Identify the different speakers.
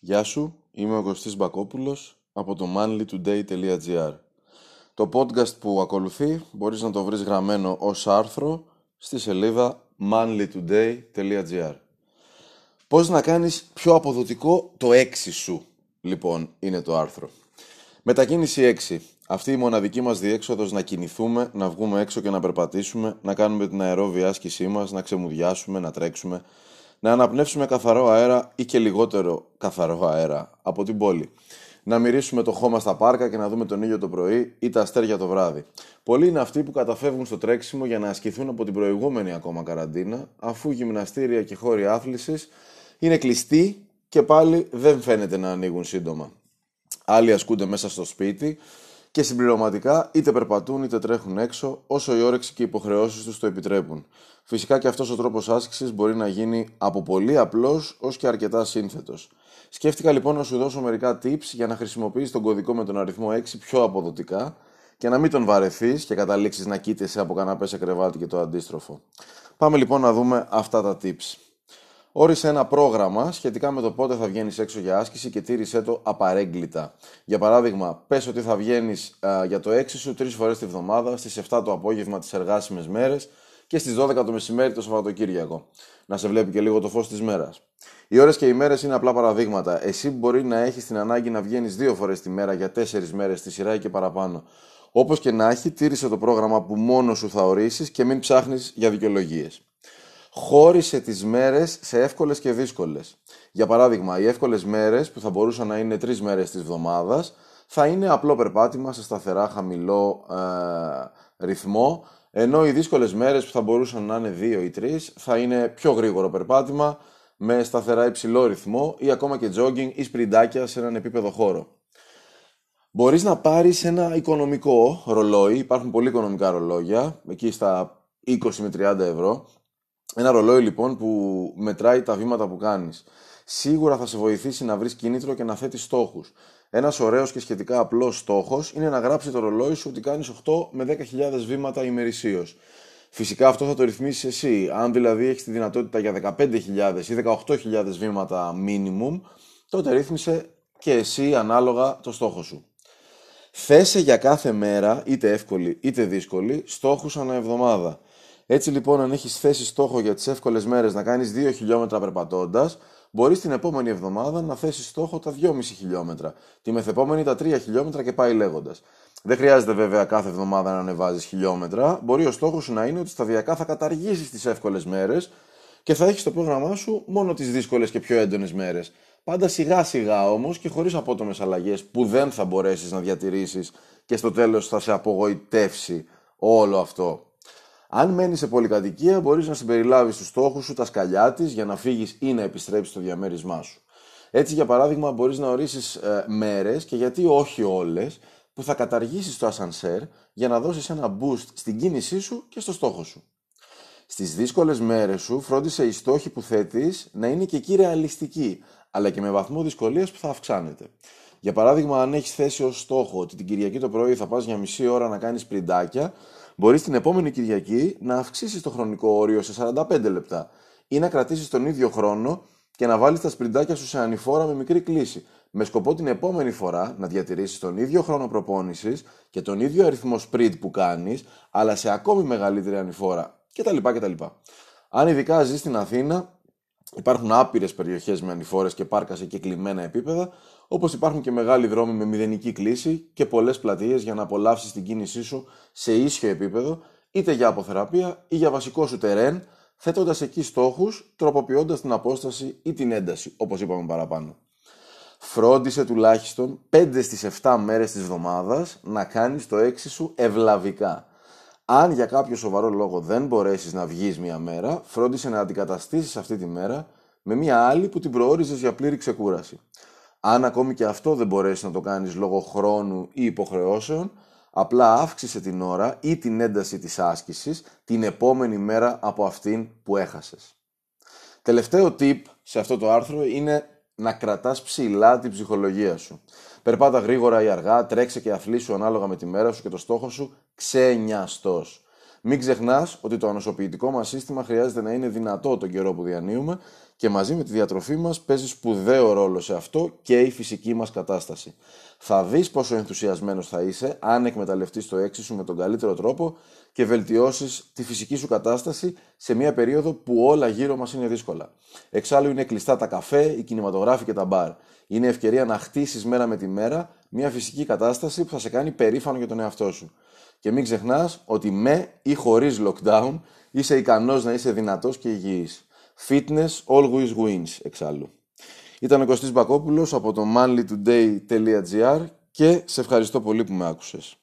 Speaker 1: Γεια σου, είμαι ο Κωστής Μπακόπουλος από το manlytoday.gr Το podcast που ακολουθεί μπορείς να το βρεις γραμμένο ως άρθρο στη σελίδα manlytoday.gr Πώς να κάνεις πιο αποδοτικό το 6 σου, λοιπόν, είναι το άρθρο. Μετακίνηση 6. Αυτή η μοναδική μας διέξοδος να κινηθούμε, να βγούμε έξω και να περπατήσουμε, να κάνουμε την αερόβια άσκησή μας, να ξεμουδιάσουμε, να τρέξουμε, να αναπνεύσουμε καθαρό αέρα ή και λιγότερο καθαρό αέρα από την πόλη. Να μυρίσουμε το χώμα στα πάρκα και να δούμε τον ήλιο το πρωί ή τα αστέρια το βράδυ. Πολλοί είναι αυτοί που καταφεύγουν στο τρέξιμο για να ασκηθούν από την προηγούμενη ακόμα καραντίνα, αφού γυμναστήρια και χώροι άθλησης είναι κλειστοί και πάλι δεν φαίνεται να ανοίγουν σύντομα. Άλλοι ασκούνται μέσα στο σπίτι και συμπληρωματικά είτε περπατούν είτε τρέχουν έξω όσο η όρεξη και οι υποχρεώσεις τους το επιτρέπουν. Φυσικά και αυτός ο τρόπος άσκησης μπορεί να γίνει από πολύ απλός ως και αρκετά σύνθετος. Σκέφτηκα λοιπόν να σου δώσω μερικά tips για να χρησιμοποιήσει τον κωδικό με τον αριθμό 6 πιο αποδοτικά και να μην τον βαρεθείς και καταλήξεις να κοίτεσαι από καναπέ σε κρεβάτι και το αντίστροφο. Πάμε λοιπόν να δούμε αυτά τα tips. Όρισε ένα πρόγραμμα σχετικά με το πότε θα βγαίνεις έξω για άσκηση και τήρησέ το απαρέγκλητα. Για παράδειγμα, πες ότι θα βγαίνεις για το 6 σου τρεις φορές τη βδομάδα, στις 7 το απόγευμα τις εργάσιμες μέρες και στις 12 το μεσημέρι το Σαββατοκύριακο. Να σε βλέπει και λίγο το φως της μέρας. Οι ώρες και οι μέρες είναι απλά παραδείγματα. Εσύ μπορεί να έχεις την ανάγκη να βγαίνεις δύο φορές τη μέρα για τέσσερις μέρες στη σειρά και παραπάνω. Όπως και να έχει, τήρησε το πρόγραμμα που μόνο σου θα ορίσεις και μην ψάχνεις για δικαιολογίες χώρισε τις μέρες σε εύκολες και δύσκολες. Για παράδειγμα, οι εύκολες μέρες που θα μπορούσαν να είναι τρεις μέρες της εβδομάδας θα είναι απλό περπάτημα σε σταθερά χαμηλό ε, ρυθμό, ενώ οι δύσκολες μέρες που θα μπορούσαν να είναι δύο ή τρεις θα είναι πιο γρήγορο περπάτημα με σταθερά υψηλό ρυθμό ή ακόμα και jogging ή σπριντάκια σε έναν επίπεδο χώρο. Μπορείς να πάρεις ένα οικονομικό ρολόι, υπάρχουν πολύ οικονομικά ρολόγια, εκεί στα 20 με 30 ευρώ, ένα ρολόι λοιπόν που μετράει τα βήματα που κάνεις. Σίγουρα θα σε βοηθήσει να βρεις κίνητρο και να θέτεις στόχους. Ένας ωραίος και σχετικά απλός στόχος είναι να γράψει το ρολόι σου ότι κάνεις 8 με 10.000 βήματα ημερησίως. Φυσικά αυτό θα το ρυθμίσεις εσύ. Αν δηλαδή έχεις τη δυνατότητα για 15.000 ή 18.000 βήματα minimum, τότε ρύθμισε και εσύ ανάλογα το στόχο σου. Θέσε για κάθε μέρα, είτε εύκολη είτε δύσκολη, στόχους ανά εβδομάδα. Έτσι λοιπόν, αν έχεις θέσει στόχο για τις εύκολες μέρες να κάνεις 2 χιλιόμετρα περπατώντας, μπορείς την επόμενη εβδομάδα να θέσεις στόχο τα 2,5 χιλιόμετρα, τη μεθεπόμενη τα 3 χιλιόμετρα και πάει λέγοντας. Δεν χρειάζεται βέβαια κάθε εβδομάδα να ανεβάζεις χιλιόμετρα. Μπορεί ο στόχος σου να είναι ότι σταδιακά θα καταργήσεις τις εύκολες μέρες και θα έχεις στο πρόγραμμά σου μόνο τις δύσκολες και πιο έντονες μέρες. Πάντα σιγά σιγά όμως και χωρίς απότομες αλλαγές που δεν θα μπορέσεις να διατηρήσεις και στο τέλος θα σε απογοητεύσει όλο αυτό. Αν μένεις σε πολυκατοικία, μπορείς να συμπεριλάβεις στου στόχους σου τα σκαλιά της για να φύγεις ή να επιστρέψεις στο διαμέρισμά σου. Έτσι, για παράδειγμα, μπορείς να ορίσεις ε, μέρες και γιατί όχι όλες που θα καταργήσεις το ασανσέρ για να δώσεις ένα boost στην κίνησή σου και στο στόχο σου. Στις δύσκολες μέρες σου, φρόντισε οι στόχοι που θέτεις να είναι και εκεί ρεαλιστικοί, αλλά και με βαθμό δυσκολίας που θα αυξάνεται. Για παράδειγμα, αν έχεις θέσει ως στόχο ότι την Κυριακή το πρωί θα πας για μισή ώρα να κάνεις πριντάκια, μπορείς την επόμενη Κυριακή να αυξήσεις το χρονικό όριο σε 45 λεπτά ή να κρατήσεις τον ίδιο χρόνο και να βάλεις τα σπριντάκια σου σε ανηφόρα με μικρή κλίση. Με σκοπό την επόμενη φορά να διατηρήσεις τον ίδιο χρόνο προπόνησης και τον ίδιο αριθμό σπριντ που κάνεις, αλλά σε ακόμη μεγαλύτερη ανηφόρα κτλ. κτλ. Αν ειδικά ζεις στην Αθήνα, υπάρχουν άπειρες περιοχές με ανηφόρες και πάρκας σε κεκλειμμένα επίπεδα, όπως υπάρχουν και μεγάλοι δρόμοι με μηδενική κλίση και πολλές πλατείες για να απολαύσεις την κίνησή σου σε ίσιο επίπεδο, είτε για αποθεραπεία ή για βασικό σου τερέν, θέτοντας εκεί στόχους, τροποποιώντας την απόσταση ή την ένταση, όπως είπαμε παραπάνω. Φρόντισε τουλάχιστον 5 στις 7 μέρες της εβδομάδας να κάνεις το 6 σου ευλαβικά. Αν για κάποιο σοβαρό λόγο δεν μπορέσεις να βγεις μία μέρα, φρόντισε να αντικαταστήσεις αυτή τη μέρα με μία άλλη που την προόριζες για πλήρη ξεκούραση. Αν ακόμη και αυτό δεν μπορέσει να το κάνεις λόγω χρόνου ή υποχρεώσεων, απλά αύξησε την ώρα ή την ένταση της άσκησης την επόμενη μέρα από αυτήν που έχασες. Τελευταίο tip σε αυτό το άρθρο είναι να κρατάς ψηλά την ψυχολογία σου. Περπάτα γρήγορα ή αργά, τρέξε και αθλήσου ανάλογα με τη μέρα σου και το στόχο σου, ξενιαστός. Μην ξεχνάς ότι το ανοσοποιητικό μας σύστημα χρειάζεται να είναι δυνατό τον καιρό που διανύουμε και μαζί με τη διατροφή μας παίζει σπουδαίο ρόλο σε αυτό και η φυσική μας κατάσταση. Θα δεις πόσο ενθουσιασμένος θα είσαι αν εκμεταλλευτείς το έξι σου με τον καλύτερο τρόπο και βελτιώσεις τη φυσική σου κατάσταση σε μια περίοδο που όλα γύρω μας είναι δύσκολα. Εξάλλου είναι κλειστά τα καφέ, οι κινηματογράφοι και τα μπαρ. Είναι ευκαιρία να χτίσεις μέρα με τη μέρα μια φυσική κατάσταση που θα σε κάνει περήφανο για τον εαυτό σου. Και μην ξεχνάς ότι με ή χωρίς lockdown είσαι ικανός να είσαι δυνατός και υγιής. Fitness always wins εξάλλου. Ήταν ο Κωστής Μπακόπουλος από το manlytoday.gr και σε ευχαριστώ πολύ που με άκουσες.